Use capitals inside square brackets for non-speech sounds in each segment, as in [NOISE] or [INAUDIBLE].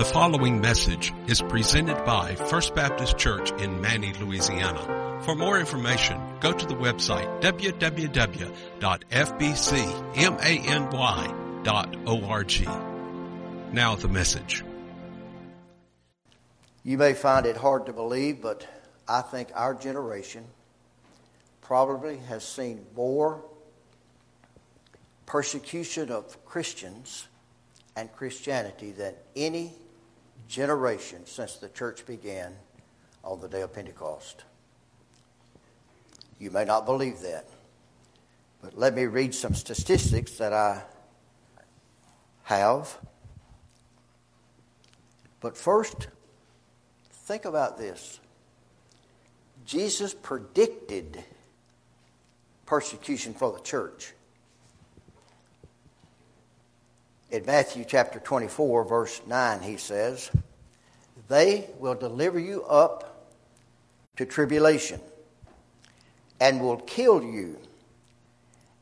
The following message is presented by First Baptist Church in Many, Louisiana. For more information, go to the website www.fbcmany.org. Now the message. You may find it hard to believe, but I think our generation probably has seen more persecution of Christians and Christianity than any generation since the church began on the day of Pentecost. You may not believe that, but let me read some statistics that I have. But first, think about this. Jesus predicted persecution for the church. In Matthew chapter 24, verse 9, he says, They will deliver you up to tribulation and will kill you,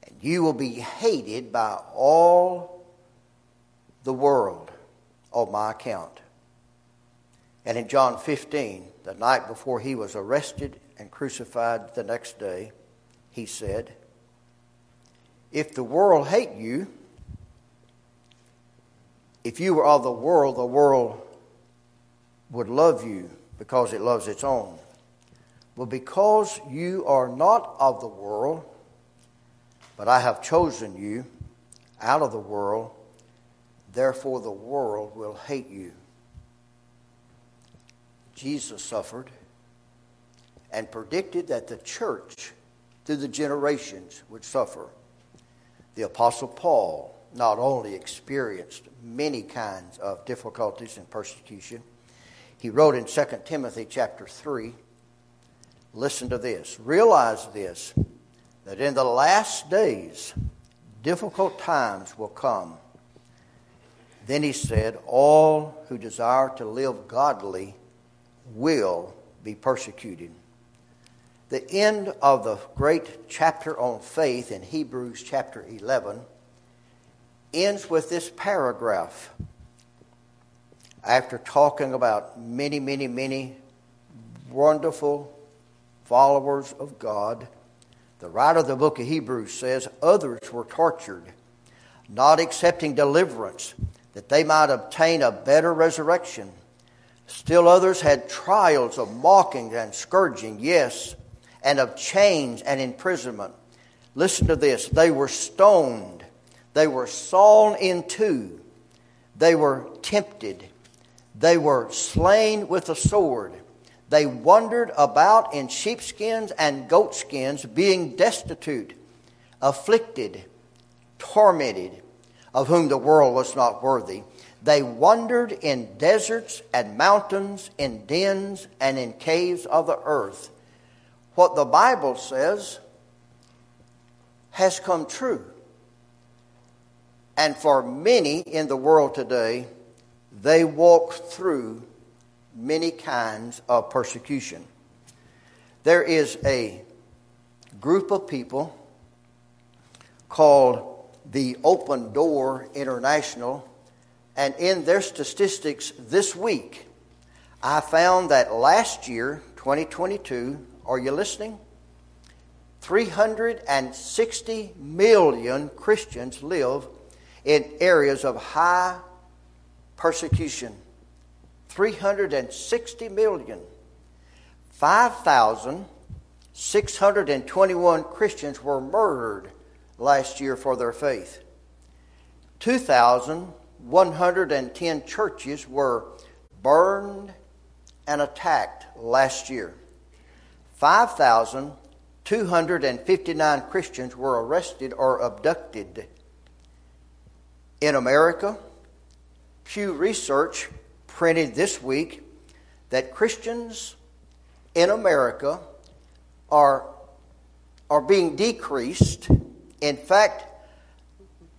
and you will be hated by all the world on my account. And in John 15, the night before he was arrested and crucified the next day, he said, If the world hate you, if you were of the world, the world would love you because it loves its own. But because you are not of the world, but I have chosen you out of the world, therefore the world will hate you. Jesus suffered and predicted that the church, through the generations, would suffer. The Apostle Paul not only experienced many kinds of difficulties and persecution, he wrote in 2 Timothy chapter 3, listen to this, realize this, that in the last days difficult times will come. Then he said, All who desire to live godly will be persecuted. The end of the great chapter on faith in Hebrews chapter 11 ends with this paragraph. After talking about many, many, many wonderful followers of God, the writer of the book of Hebrews says others were tortured, not accepting deliverance, that they might obtain a better resurrection. Still others had trials of mocking and scourging, yes, and of chains and imprisonment. Listen to this. They were stoned they were sawn in two. They were tempted. They were slain with a sword. They wandered about in sheepskins and goatskins, being destitute, afflicted, tormented, of whom the world was not worthy. They wandered in deserts and mountains, in dens and in caves of the earth. What the Bible says has come true. And for many in the world today, they walk through many kinds of persecution. There is a group of people called the Open Door International, and in their statistics this week, I found that last year, 2022, are you listening? 360 million Christians live in areas of high persecution. 360 million. 5,621 Christians were murdered last year for their faith. 2,110 churches were burned and attacked last year. 5,259 Christians were arrested or abducted in America, Pew Research printed this week that Christians in America are, are being decreased. In fact,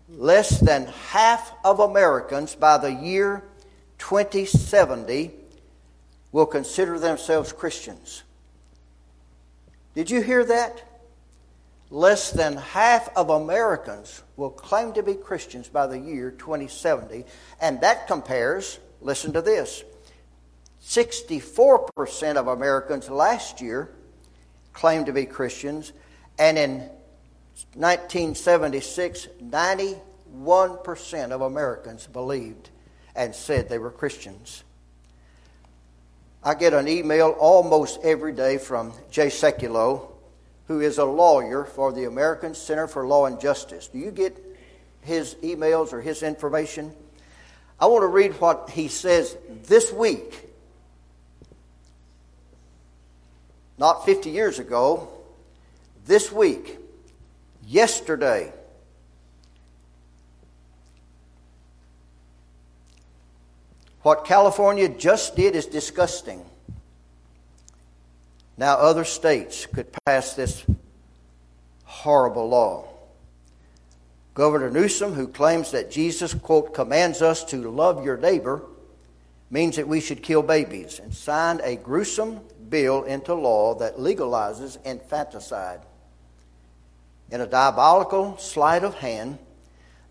less than half of Americans by the year 2070 will consider themselves Christians. Did you hear that? Less than half of Americans will claim to be Christians by the year 2070, and that compares listen to this 64% of Americans last year claimed to be Christians, and in 1976, 91% of Americans believed and said they were Christians. I get an email almost every day from Jay Sekulow, who is a lawyer for the American Center for Law and Justice. Do you get his emails or his information? I want to read what he says this week. Not 50 years ago, this week, yesterday. What California just did is disgusting. Now, other states could pass this horrible law. Governor Newsom, who claims that Jesus, quote, commands us to love your neighbor, means that we should kill babies, and signed a gruesome bill into law that legalizes infanticide. In a diabolical sleight of hand,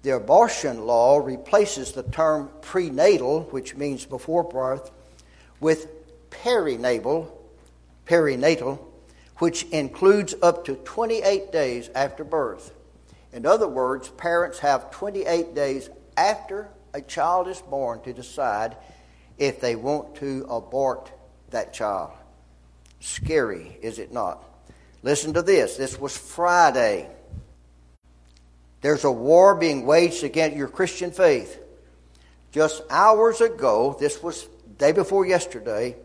the abortion law replaces the term prenatal, which means before birth, with perinatal, perinatal, which includes up to 28 days after birth. In other words, parents have 28 days after a child is born to decide if they want to abort that child. Scary, is it not? Listen to this. This was Friday. There's a war being waged against your Christian faith. Just hours ago, this was day before yesterday,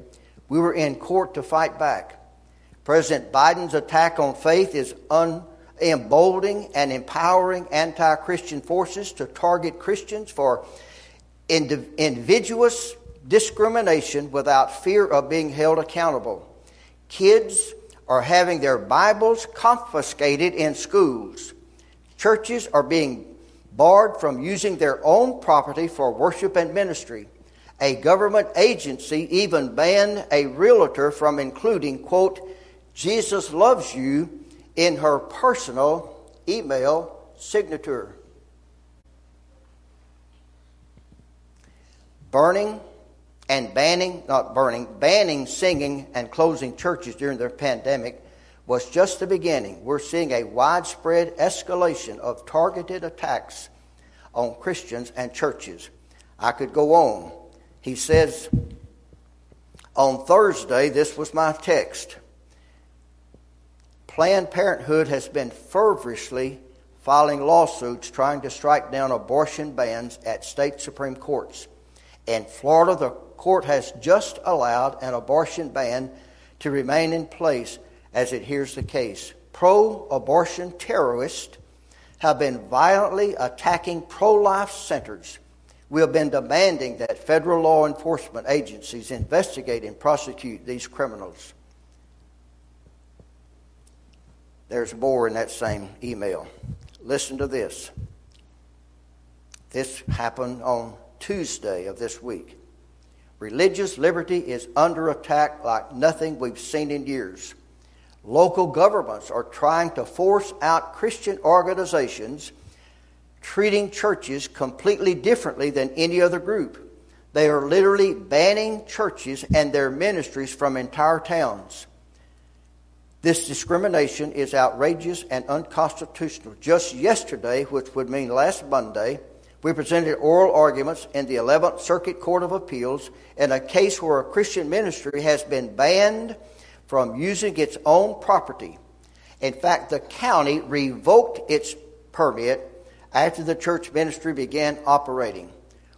we were in court to fight back. President Biden's attack on faith is un- emboldening and empowering anti Christian forces to target Christians for indiv- invidious discrimination without fear of being held accountable. Kids are having their Bibles confiscated in schools. Churches are being barred from using their own property for worship and ministry. A government agency even banned a realtor from including, quote, Jesus loves you in her personal email signature. Burning and banning, not burning, banning singing and closing churches during the pandemic was just the beginning. We're seeing a widespread escalation of targeted attacks on Christians and churches. I could go on. He says, on Thursday, this was my text. Planned Parenthood has been feverishly filing lawsuits trying to strike down abortion bans at state Supreme Courts. In Florida, the court has just allowed an abortion ban to remain in place as it hears the case. Pro abortion terrorists have been violently attacking pro life centers. We have been demanding that federal law enforcement agencies investigate and prosecute these criminals. There's more in that same email. Listen to this. This happened on Tuesday of this week. Religious liberty is under attack like nothing we've seen in years. Local governments are trying to force out Christian organizations, treating churches completely differently than any other group. They are literally banning churches and their ministries from entire towns. This discrimination is outrageous and unconstitutional. Just yesterday, which would mean last Monday, we presented oral arguments in the 11th Circuit Court of Appeals in a case where a Christian ministry has been banned from using its own property. In fact, the county revoked its permit after the church ministry began operating.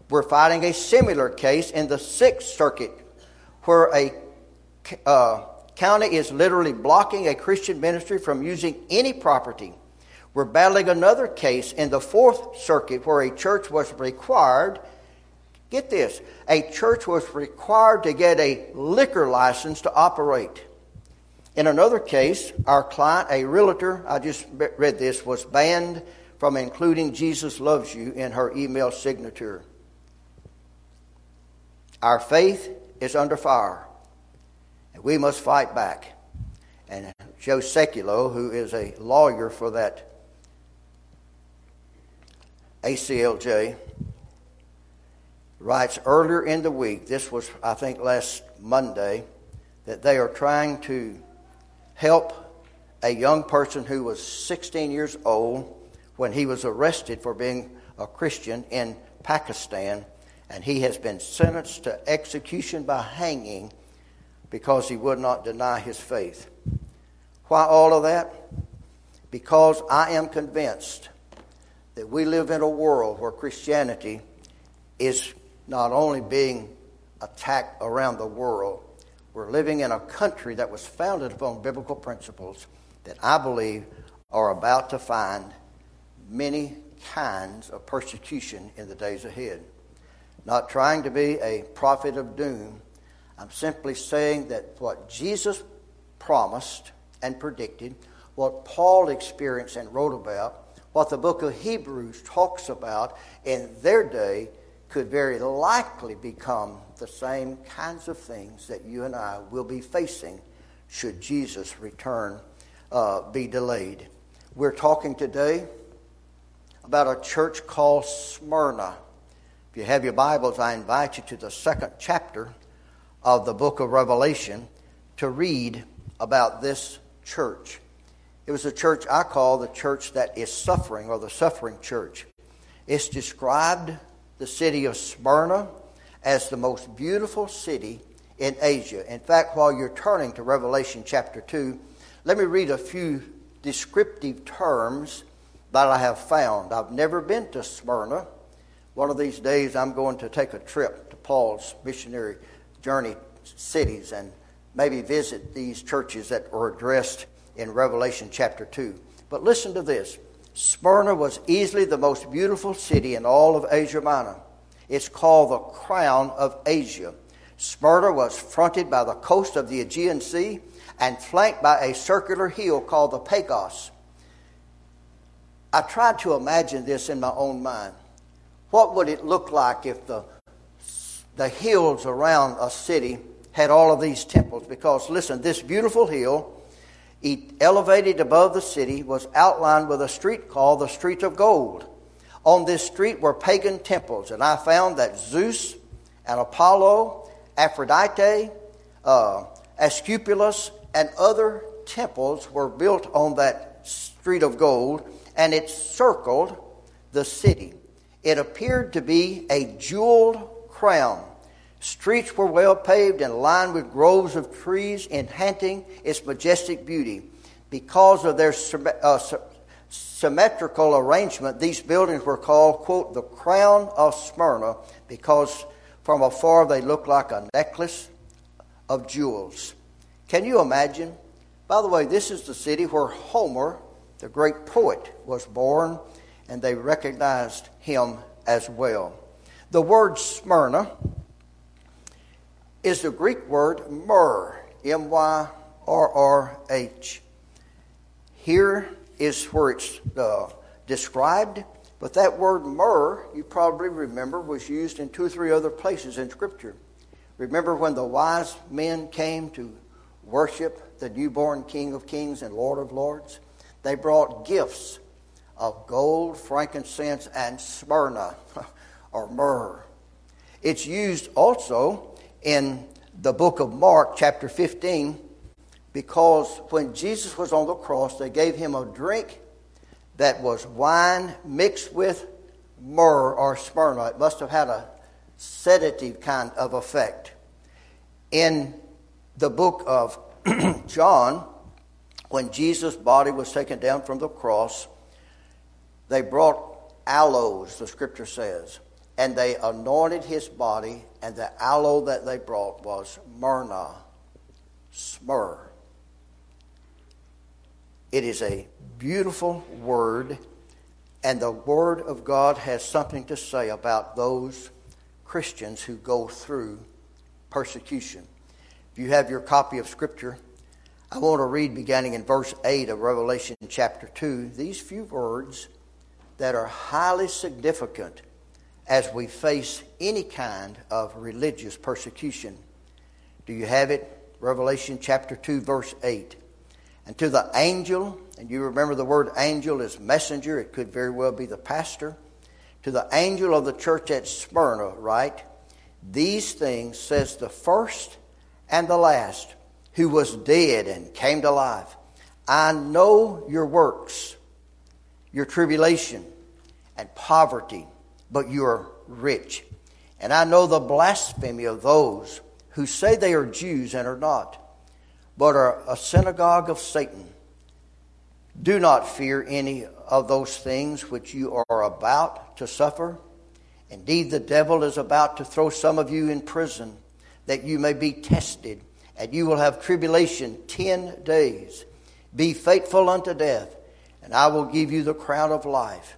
We're fighting a similar case in the Sixth Circuit where a uh, county is literally blocking a Christian ministry from using any property. We're battling another case in the Fourth Circuit where a church was required, get this, a church was required to get a liquor license to operate. In another case, our client, a realtor, I just read this, was banned from including Jesus loves you in her email signature. Our faith is under fire, and we must fight back. And Joe Sekulow, who is a lawyer for that ACLJ, writes earlier in the week, this was, I think, last Monday, that they are trying to help a young person who was 16 years old when he was arrested for being a Christian in Pakistan, and he has been sentenced to execution by hanging because he would not deny his faith. Why all of that? Because I am convinced that we live in a world where Christianity is not only being attacked around the world, we're living in a country that was founded upon biblical principles that I believe are about to find many kinds of persecution in the days ahead. Not trying to be a prophet of doom, I'm simply saying that what Jesus promised and predicted, what Paul experienced and wrote about, what the book of Hebrews talks about in their day could very likely become the same kinds of things that you and I will be facing should Jesus' return uh, be delayed. We're talking today about a church called Smyrna. If you have your Bibles, I invite you to the second chapter of the book of Revelation to read about this church. It was a church I call the church that is suffering, or the suffering church. It's described the city of Smyrna as the most beautiful city in Asia. In fact, while you're turning to Revelation chapter 2, let me read a few descriptive terms that I have found. I've never been to Smyrna. One of these days, I'm going to take a trip to Paul's missionary journey cities and maybe visit these churches that are addressed in Revelation chapter 2. But listen to this Smyrna was easily the most beautiful city in all of Asia Minor. It's called the crown of Asia. Smyrna was fronted by the coast of the Aegean Sea and flanked by a circular hill called the Pagos. I tried to imagine this in my own mind. What would it look like if the, the hills around a city had all of these temples? Because, listen, this beautiful hill elevated above the city, was outlined with a street called the Street of Gold. On this street were pagan temples, and I found that Zeus and Apollo, Aphrodite, uh, and other temples were built on that street of gold, and it circled the city. It appeared to be a jeweled crown Streets were well paved and lined with groves of trees, enhancing its majestic beauty. Because of their uh, symmetrical arrangement, these buildings were called, quote, the crown of Smyrna, because from afar they looked like a necklace of jewels. Can you imagine? By the way, this is the city where Homer, the great poet, was born, and they recognized him as well. The word Smyrna is the Greek word myrrh, M Y R R H. Here is where it's uh, described, but that word myrrh, you probably remember, was used in two or three other places in Scripture. Remember when the wise men came to worship the newborn King of Kings and Lord of Lords? They brought gifts of gold, frankincense, and Smyrna, [LAUGHS] or myrrh. It's used also in the book of Mark, chapter 15, because when Jesus was on the cross, they gave him a drink that was wine mixed with myrrh or Smyrna. It must have had a sedative kind of effect. In the book of [CLEARS THROAT] John, when Jesus' body was taken down from the cross, they brought aloes, the scripture says and they anointed his body, and the aloe that they brought was myrna, smyrh. It is a beautiful word, and the Word of God has something to say about those Christians who go through persecution. If you have your copy of Scripture, I want to read beginning in verse 8 of Revelation chapter 2 these few words that are highly significant as we face any kind of religious persecution. Do you have it? Revelation chapter 2, verse 8. And to the angel, and you remember the word angel is messenger, it could very well be the pastor. To the angel of the church at Smyrna, write, These things says the first and the last, who was dead and came to life. I know your works, your tribulation and poverty, but you are rich. And I know the blasphemy of those who say they are Jews and are not, but are a synagogue of Satan. Do not fear any of those things which you are about to suffer. Indeed, the devil is about to throw some of you in prison that you may be tested, and you will have tribulation ten days. Be faithful unto death, and I will give you the crown of life.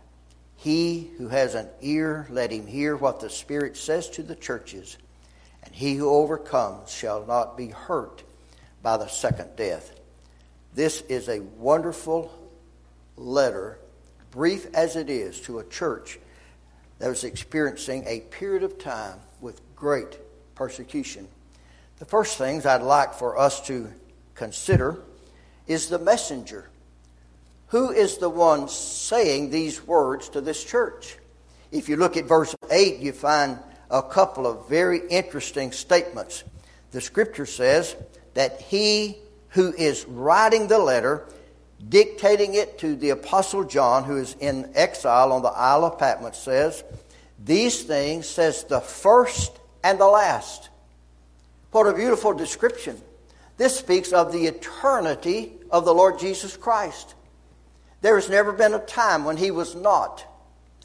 He who has an ear, let him hear what the Spirit says to the churches. And he who overcomes shall not be hurt by the second death. This is a wonderful letter, brief as it is, to a church that was experiencing a period of time with great persecution. The first things I'd like for us to consider is the messenger. Who is the one saying these words to this church? If you look at verse 8, you find a couple of very interesting statements. The scripture says that he who is writing the letter, dictating it to the Apostle John, who is in exile on the Isle of Patmos, says, These things says the first and the last. What a beautiful description. This speaks of the eternity of the Lord Jesus Christ. There has never been a time when he was not.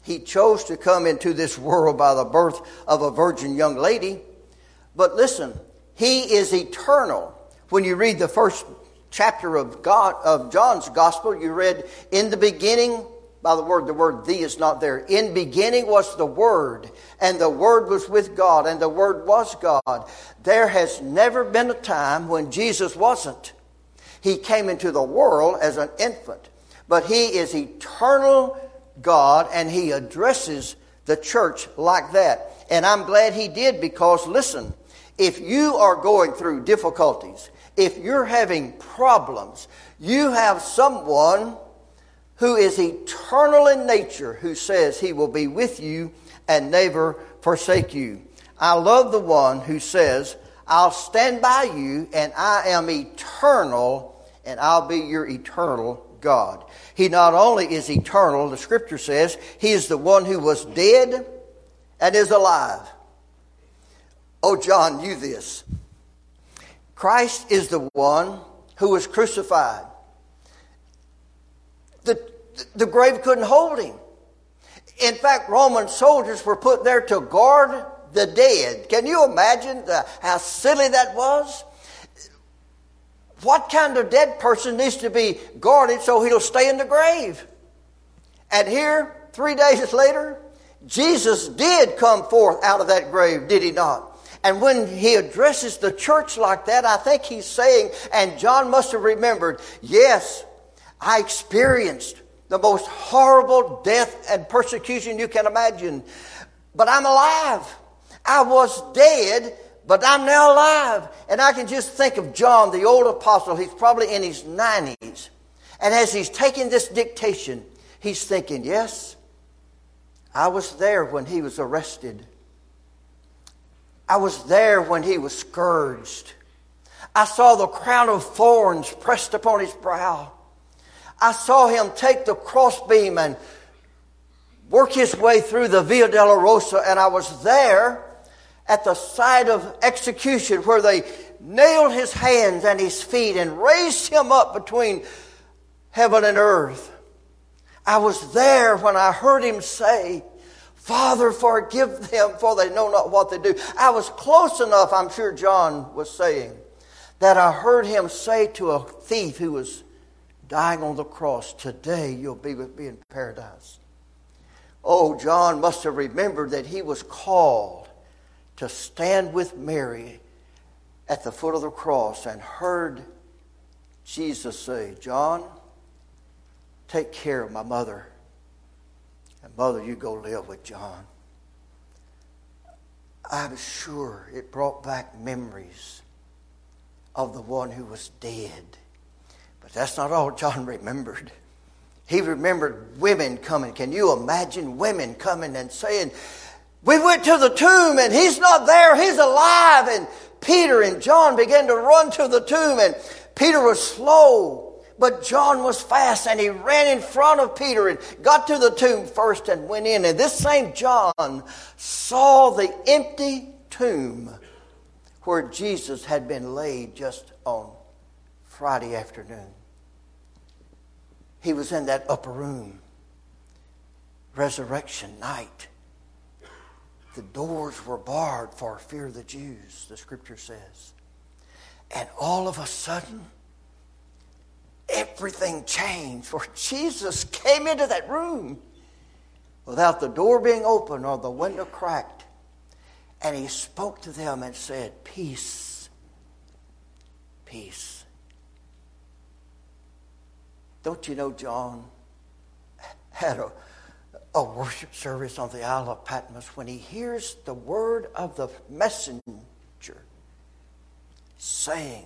He chose to come into this world by the birth of a virgin young lady. But listen, he is eternal. When you read the first chapter of God of John's gospel, you read in the beginning by the word the word "the" is not there. In beginning was the word, and the word was with God, and the word was God. There has never been a time when Jesus wasn't. He came into the world as an infant but he is eternal God and he addresses the church like that. And I'm glad he did because, listen, if you are going through difficulties, if you're having problems, you have someone who is eternal in nature who says he will be with you and never forsake you. I love the one who says, I'll stand by you and I am eternal and I'll be your eternal God. He not only is eternal, the scripture says, He is the one who was dead and is alive. Oh, John knew this. Christ is the one who was crucified. The, the grave couldn't hold him. In fact, Roman soldiers were put there to guard the dead. Can you imagine the, how silly that was? What kind of dead person needs to be guarded so he'll stay in the grave? And here, three days later, Jesus did come forth out of that grave, did he not? And when he addresses the church like that, I think he's saying, and John must have remembered, yes, I experienced the most horrible death and persecution you can imagine, but I'm alive. I was dead, but I'm now alive. And I can just think of John, the old apostle. He's probably in his 90s. And as he's taking this dictation, he's thinking, yes, I was there when he was arrested. I was there when he was scourged. I saw the crown of thorns pressed upon his brow. I saw him take the crossbeam and work his way through the Via Dolorosa, and I was there at the site of execution where they nailed his hands and his feet and raised him up between heaven and earth. I was there when I heard him say, Father, forgive them, for they know not what they do. I was close enough, I'm sure John was saying, that I heard him say to a thief who was dying on the cross, Today you'll be with me in paradise. Oh, John must have remembered that he was called to stand with Mary at the foot of the cross and heard Jesus say, John, take care of my mother. And mother, you go live with John. I'm sure it brought back memories of the one who was dead. But that's not all John [LAUGHS] remembered. He remembered women coming. Can you imagine women coming and saying, We went to the tomb and he's not there, he's alive. And Peter and John began to run to the tomb and Peter was slow, but John was fast and he ran in front of Peter and got to the tomb first and went in. And this same John saw the empty tomb where Jesus had been laid just on Friday afternoon. He was in that upper room, resurrection night. The doors were barred for fear of the Jews, the scripture says. And all of a sudden, everything changed. For Jesus came into that room without the door being open or the window cracked. And he spoke to them and said, Peace, peace. Don't you know John had a a worship service on the Isle of Patmos when he hears the word of the messenger saying,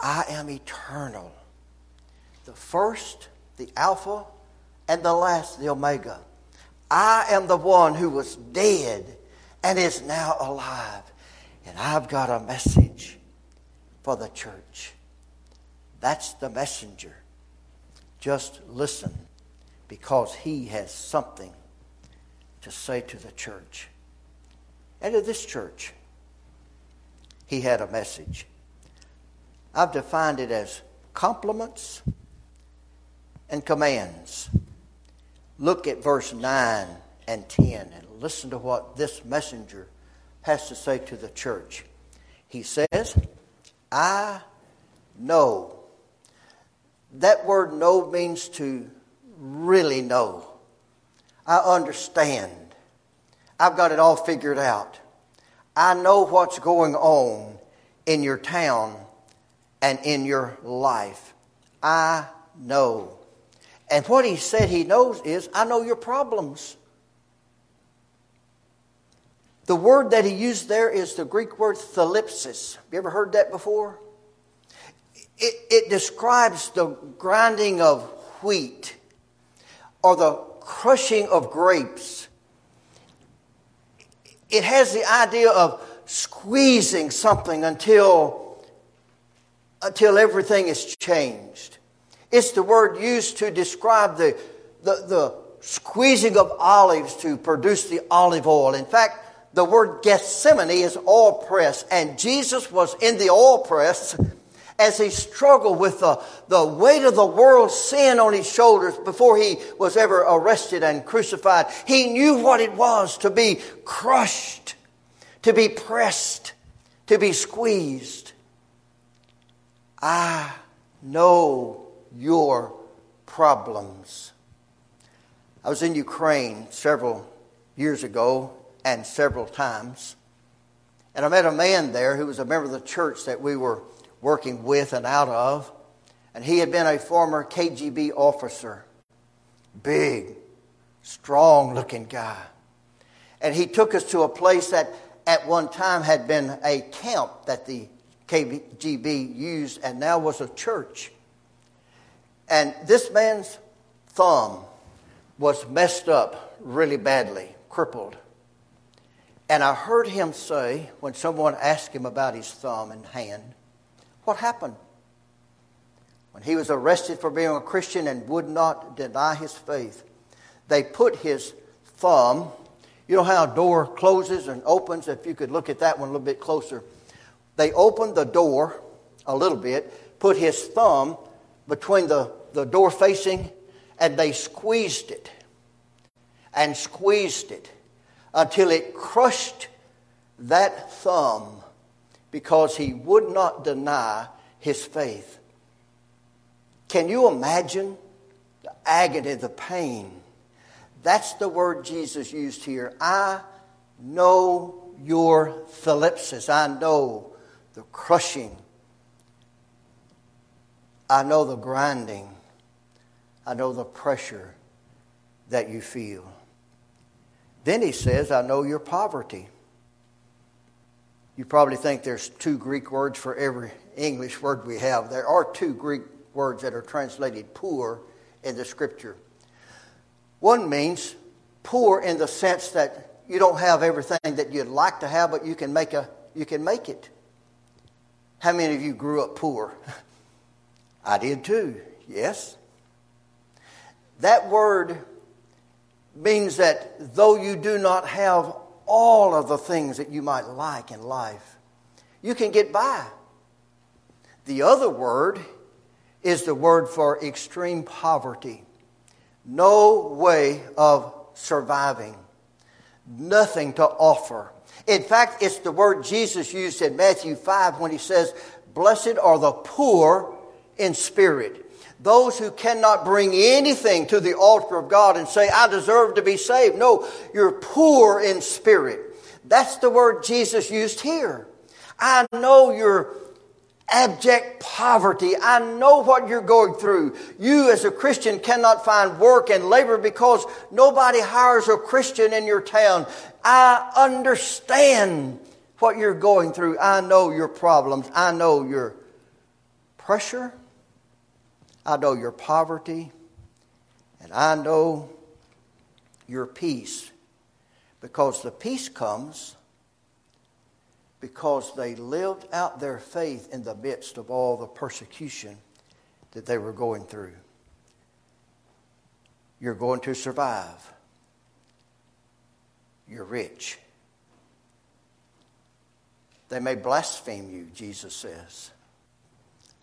I am eternal, the first, the Alpha, and the last, the Omega. I am the one who was dead and is now alive. And I've got a message for the church. That's the messenger. Just listen because he has something to say to the church. And to this church, he had a message. I've defined it as compliments and commands. Look at verse 9 and 10 and listen to what this messenger has to say to the church. He says, I know. That word know means to really know. I understand. I've got it all figured out. I know what's going on in your town and in your life. I know. And what he said he knows is, I know your problems. The word that he used there is the Greek word thalipsis. Have you ever heard that before? It, it describes the grinding of wheat or the crushing of grapes. It has the idea of squeezing something until, until everything is changed. It's the word used to describe the, the, the squeezing of olives to produce the olive oil. In fact, the word Gethsemane is oil press, and Jesus was in the oil press as he struggled with the, the weight of the world's sin on his shoulders before he was ever arrested and crucified. He knew what it was to be crushed, to be pressed, to be squeezed. I know your problems. I was in Ukraine several years ago and several times. And I met a man there who was a member of the church that we were working with and out of. And he had been a former KGB officer. Big, strong looking guy. And he took us to a place that at one time had been a camp that the KGB used and now was a church. And this man's thumb was messed up really badly, crippled. And I heard him say, when someone asked him about his thumb and hand, what happened? When he was arrested for being a Christian and would not deny his faith, they put his thumb, you know how a door closes and opens? If you could look at that one a little bit closer. They opened the door a little bit, put his thumb between the, the door facing, and they squeezed it and squeezed it until it crushed that thumb because he would not deny his faith. Can you imagine the agony, the pain? That's the word Jesus used here. I know your thalipsis. I know the crushing. I know the grinding. I know the pressure that you feel. Then he says, I know your poverty. You probably think there's two Greek words for every English word we have. There are two Greek words that are translated poor in the scripture. One means poor in the sense that you don't have everything that you'd like to have, but you can make, a, you can make it. How many of you grew up poor? [LAUGHS] I did too, yes. That word means that though you do not have all of the things that you might like in life, you can get by. The other word is the word for extreme poverty. No way of surviving, nothing to offer. In fact, it's the word Jesus used in Matthew 5 when he says, Blessed are the poor in spirit. Those who cannot bring anything to the altar of God and say, I deserve to be saved. No, you're poor in spirit. That's the word Jesus used here. I know you're abject poverty. I know what you're going through. You, as a Christian, cannot find work and labor because nobody hires a Christian in your town. I understand what you're going through. I know your problems. I know your pressure. I know your poverty. And I know your peace. Because the peace comes because they lived out their faith in the midst of all the persecution that they were going through. You're going to survive. You're rich. They may blaspheme you, Jesus says.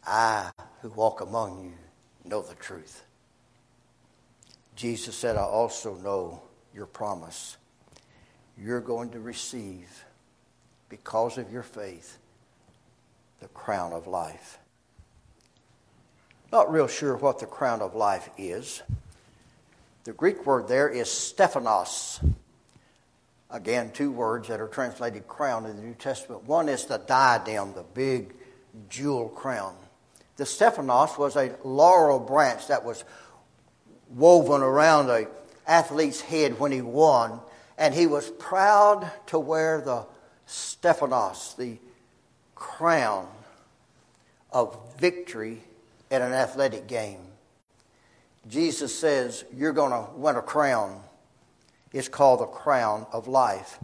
I, who walk among you, know the truth. Jesus said, I also know your promise. You're going to receive because of your faith, the crown of life. Not real sure what the crown of life is. The Greek word there is Stephanos. Again, two words that are translated crown in the New Testament. One is the diadem, the big jewel crown. The Stephanos was a laurel branch that was woven around a athlete's head when he won, and he was proud to wear the Stephanos, the crown of victory at an athletic game. Jesus says, You're going to win a crown. It's called the crown of life.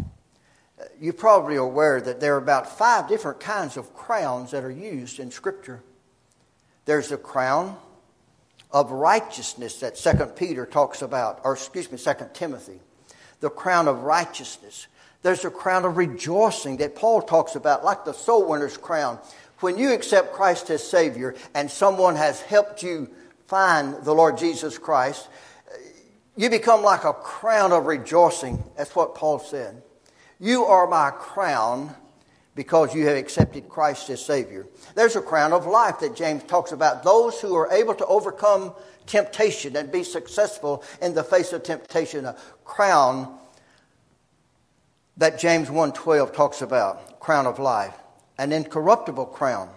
You're probably aware that there are about five different kinds of crowns that are used in Scripture. There's the crown of righteousness that Second Peter talks about, or excuse me, Second Timothy. The crown of righteousness. There's a crown of rejoicing that Paul talks about, like the soul winner's crown. When you accept Christ as Savior and someone has helped you find the Lord Jesus Christ, you become like a crown of rejoicing. That's what Paul said. You are my crown because you have accepted Christ as Savior. There's a crown of life that James talks about. Those who are able to overcome temptation and be successful in the face of temptation, a crown that James 1:12 talks about, crown of life, an incorruptible crown.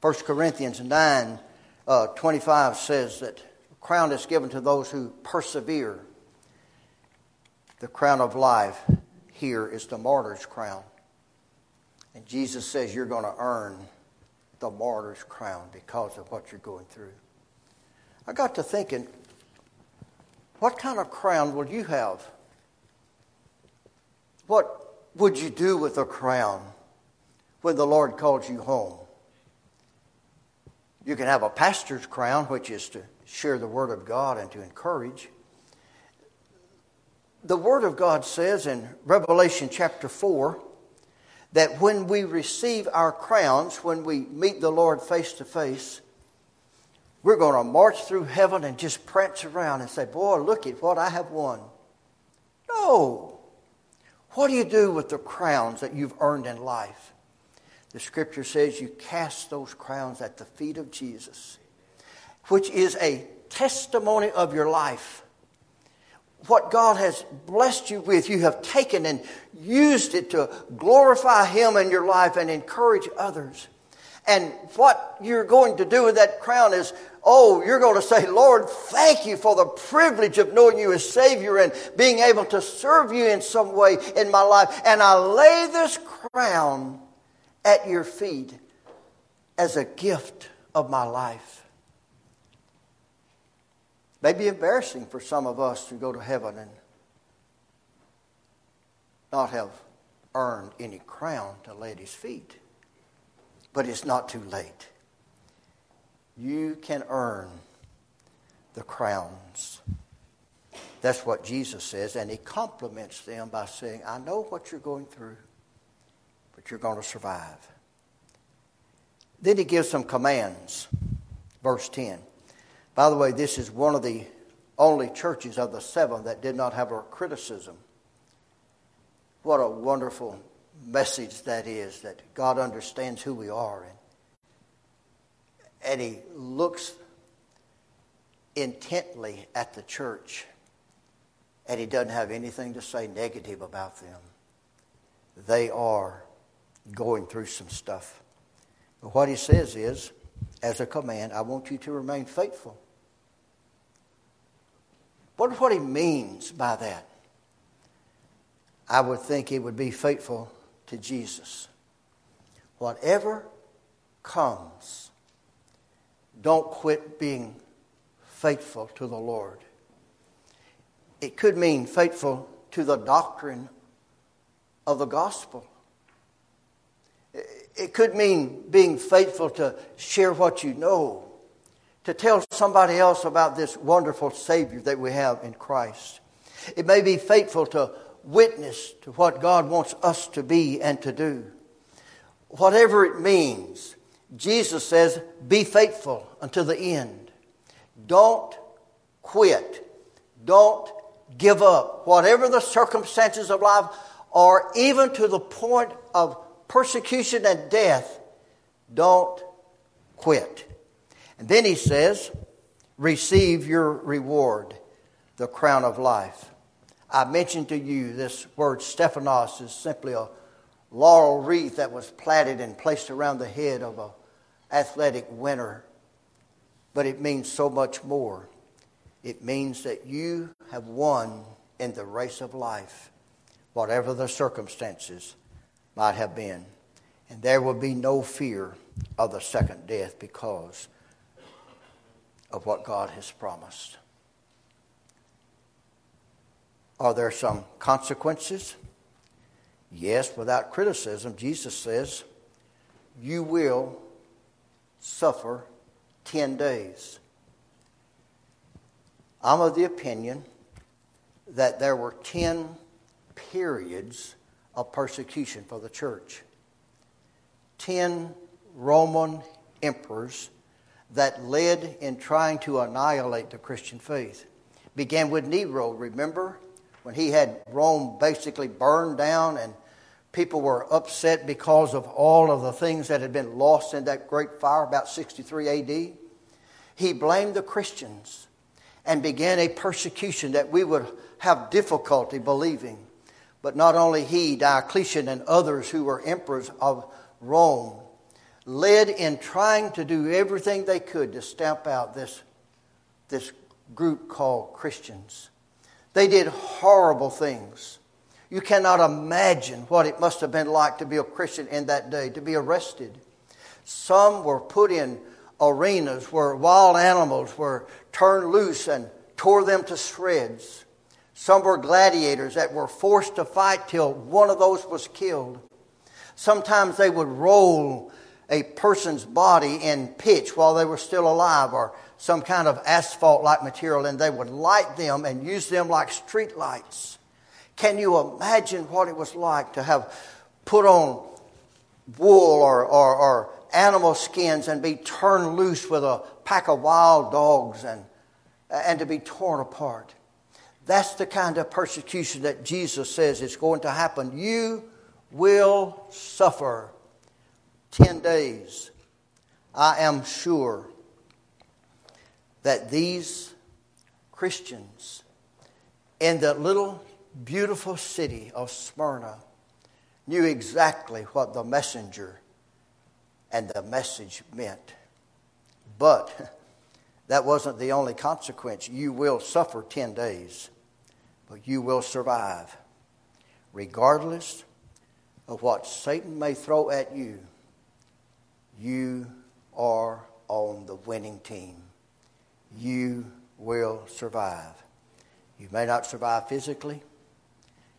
1 Corinthians 9 uh, 25 says that crown is given to those who persevere. The crown of life here is the martyr's crown. And Jesus says you're going to earn the martyr's crown because of what you're going through. I got to thinking, what kind of crown will you have? What would you do with a crown when the Lord calls you home? You can have a pastor's crown, which is to share the Word of God and to encourage. The Word of God says in Revelation chapter 4 that when we receive our crowns, when we meet the Lord face to face, we're going to march through heaven and just prance around and say, Boy, look at what I have won. No. What do you do with the crowns that you've earned in life? The scripture says you cast those crowns at the feet of Jesus, which is a testimony of your life. What God has blessed you with, you have taken and used it to glorify Him in your life and encourage others. And what you're going to do with that crown is, oh, you're going to say, Lord, thank you for the privilege of knowing you as Savior and being able to serve you in some way in my life. And I lay this crown at your feet as a gift of my life. May be embarrassing for some of us to go to heaven and not have earned any crown to lay at his feet. But it's not too late. You can earn the crowns. That's what Jesus says, and he compliments them by saying, I know what you're going through, but you're going to survive. Then he gives some commands. Verse 10. By the way, this is one of the only churches of the seven that did not have a criticism. What a wonderful message that is that God understands who we are and, and He looks intently at the church and He doesn't have anything to say negative about them. They are going through some stuff. But what He says is, as a command, I want you to remain faithful. What, what He means by that? I would think he would be faithful to Jesus. Whatever comes, don't quit being faithful to the Lord. It could mean faithful to the doctrine of the gospel. It could mean being faithful to share what you know, to tell somebody else about this wonderful Savior that we have in Christ. It may be faithful to witness to what God wants us to be and to do. Whatever it means, Jesus says, be faithful until the end. Don't quit. Don't give up. Whatever the circumstances of life are, even to the point of persecution and death, don't quit. And then he says, receive your reward, the crown of life. I mentioned to you this word Stephanos is simply a laurel wreath that was plaited and placed around the head of an athletic winner. But it means so much more. It means that you have won in the race of life, whatever the circumstances might have been. And there will be no fear of the second death because of what God has promised. Are there some consequences? Yes, without criticism. Jesus says, You will suffer 10 days. I'm of the opinion that there were 10 periods of persecution for the church. 10 Roman emperors that led in trying to annihilate the Christian faith. Began with Nero, remember? when he had Rome basically burned down and people were upset because of all of the things that had been lost in that great fire about 63 AD, he blamed the Christians and began a persecution that we would have difficulty believing. But not only he, Diocletian, and others who were emperors of Rome, led in trying to do everything they could to stamp out this, this group called Christians. They did horrible things. You cannot imagine what it must have been like to be a Christian in that day, to be arrested. Some were put in arenas where wild animals were turned loose and tore them to shreds. Some were gladiators that were forced to fight till one of those was killed. Sometimes they would roll a person's body in pitch while they were still alive or some kind of asphalt like material and they would light them and use them like street lights. Can you imagine what it was like to have put on wool or, or, or animal skins and be turned loose with a pack of wild dogs and, and to be torn apart? That's the kind of persecution that Jesus says is going to happen. You will suffer 10 days. I am sure that these Christians in the little beautiful city of Smyrna knew exactly what the messenger and the message meant. But that wasn't the only consequence. You will suffer 10 days, but you will survive. Regardless of what Satan may throw at you, you are on the winning team you will survive. You may not survive physically.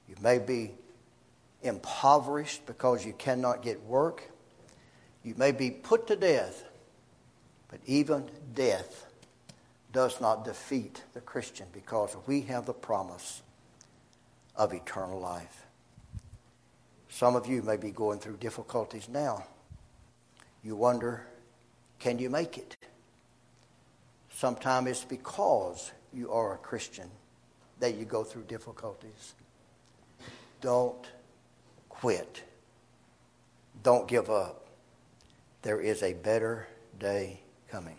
You may be impoverished because you cannot get work. You may be put to death, but even death does not defeat the Christian because we have the promise of eternal life. Some of you may be going through difficulties now. You wonder, can you make it? Sometimes it's because you are a Christian that you go through difficulties. Don't quit. Don't give up. There is a better day coming.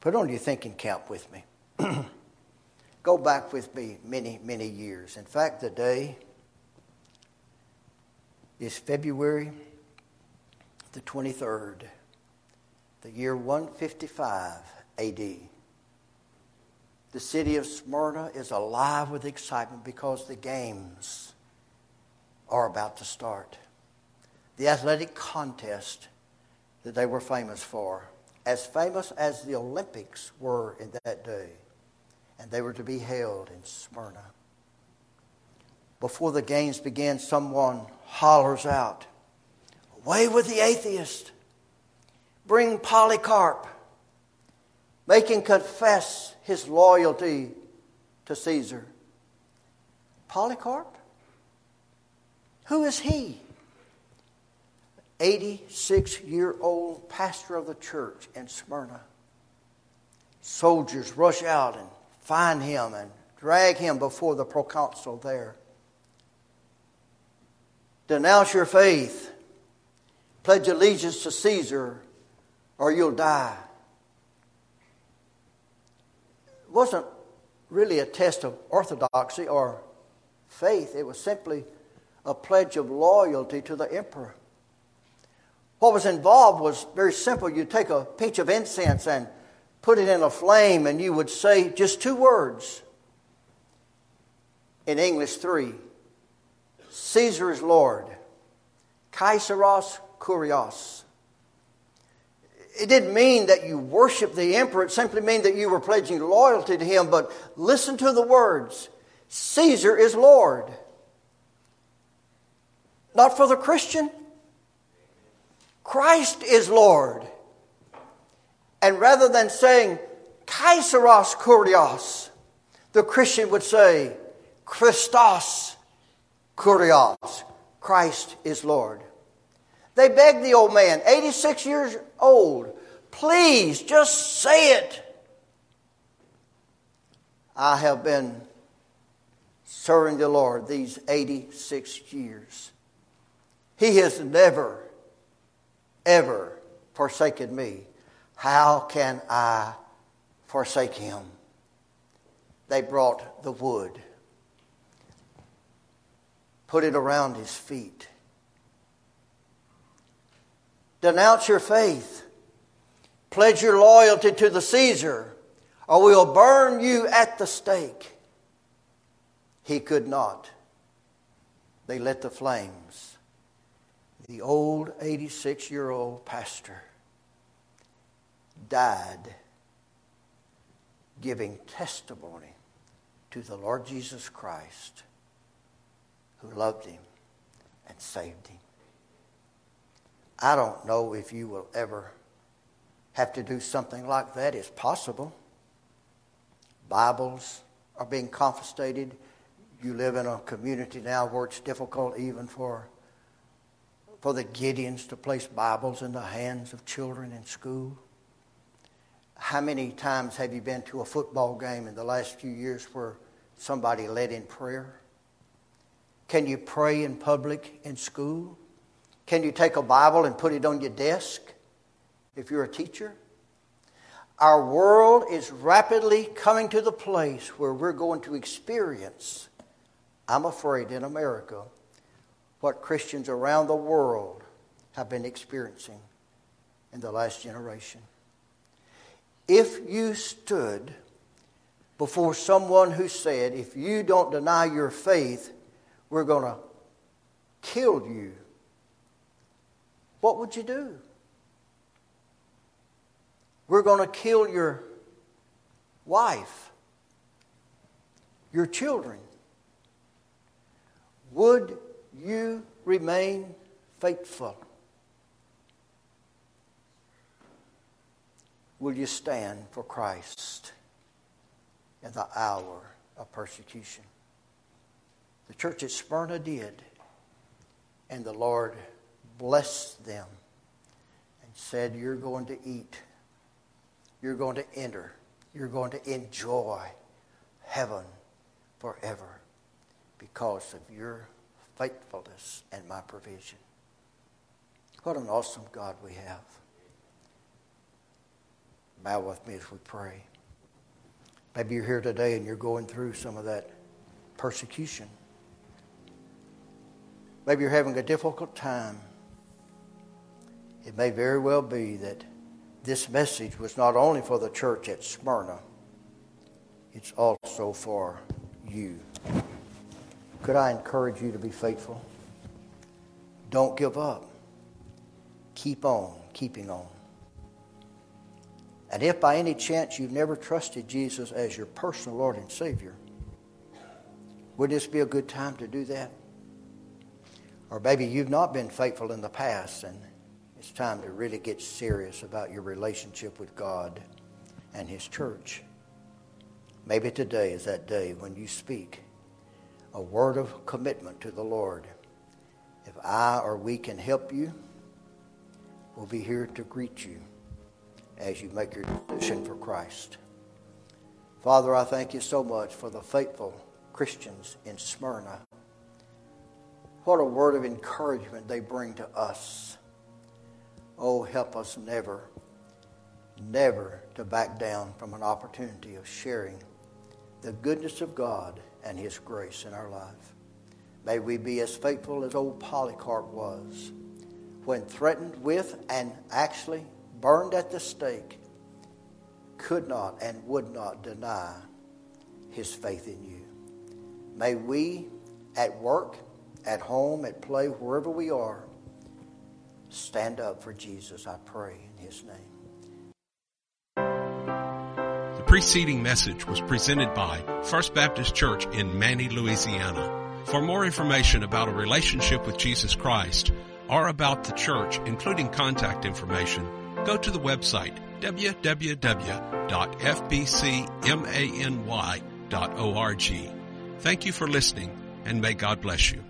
Put on your thinking cap with me. [CLEARS THROAT] Go back with me many, many years. In fact, the day is February the 23rd, the year 155 AD. The city of Smyrna is alive with excitement because the games are about to start. The athletic contest that they were famous for, as famous as the Olympics were in that day, and they were to be held in Smyrna. Before the games began, someone hollers out, Away with the atheist! Bring Polycarp! Make him confess his loyalty to Caesar. Polycarp? Who is he? 86 year old pastor of the church in Smyrna. Soldiers rush out and find him and drag him before the proconsul there. Denounce your faith. Pledge allegiance to Caesar or you'll die. It wasn't really a test of orthodoxy or faith, it was simply a pledge of loyalty to the emperor. What was involved was very simple. You take a pinch of incense and put it in a flame, and you would say just two words. In English, three Caesar is Lord. Kaiseros Kurios. It didn't mean that you worship the emperor, it simply meant that you were pledging loyalty to him. But listen to the words Caesar is Lord. Not for the Christian, Christ is Lord. And rather than saying Kaiseros Kurios, the Christian would say Christos Kurios. Christ is Lord. They begged the old man, 86 years old, please just say it. I have been serving the Lord these 86 years. He has never, ever forsaken me. How can I forsake him? They brought the wood put it around his feet. Denounce your faith. Pledge your loyalty to the Caesar, or we'll burn you at the stake. He could not. They lit the flames. The old 86 year old pastor died giving testimony to the Lord Jesus Christ who loved him and saved him. I don't know if you will ever have to do something like that. It's possible. Bibles are being confiscated. You live in a community now where it's difficult even for, for the Gideons to place Bibles in the hands of children in school. How many times have you been to a football game in the last few years where somebody led in prayer? Can you pray in public in school? Can you take a Bible and put it on your desk if you're a teacher? Our world is rapidly coming to the place where we're going to experience, I'm afraid, in America, what Christians around the world have been experiencing in the last generation. If you stood before someone who said, if you don't deny your faith, we're going to kill you, what would you do? We're going to kill your wife, your children. Would you remain faithful? Will you stand for Christ in the hour of persecution? The church at Smyrna did, and the Lord blessed them and said, You're going to eat, you're going to enter, you're going to enjoy heaven forever because of your faithfulness and my provision. What an awesome God we have. Bow with me as we pray. Maybe you're here today and you're going through some of that persecution. Maybe you're having a difficult time. It may very well be that this message was not only for the church at Smyrna, it's also for you. Could I encourage you to be faithful? Don't give up. Keep on keeping on. And if by any chance you've never trusted Jesus as your personal Lord and Savior, would this be a good time to do that? Or maybe you've not been faithful in the past and it's time to really get serious about your relationship with God and His church. Maybe today is that day when you speak a word of commitment to the Lord. If I or we can help you, we'll be here to greet you as you make your decision for Christ. Father, I thank you so much for the faithful Christians in Smyrna. What a word of encouragement they bring to us. Oh, help us never, never to back down from an opportunity of sharing the goodness of God and His grace in our life. May we be as faithful as old Polycarp was when threatened with and actually burned at the stake, could not and would not deny his faith in you. May we at work at home, at play, wherever we are, stand up for Jesus, I pray in his name. The preceding message was presented by First Baptist Church in Many, Louisiana. For more information about a relationship with Jesus Christ or about the church, including contact information, go to the website www.fbcmany.org. Thank you for listening and may God bless you.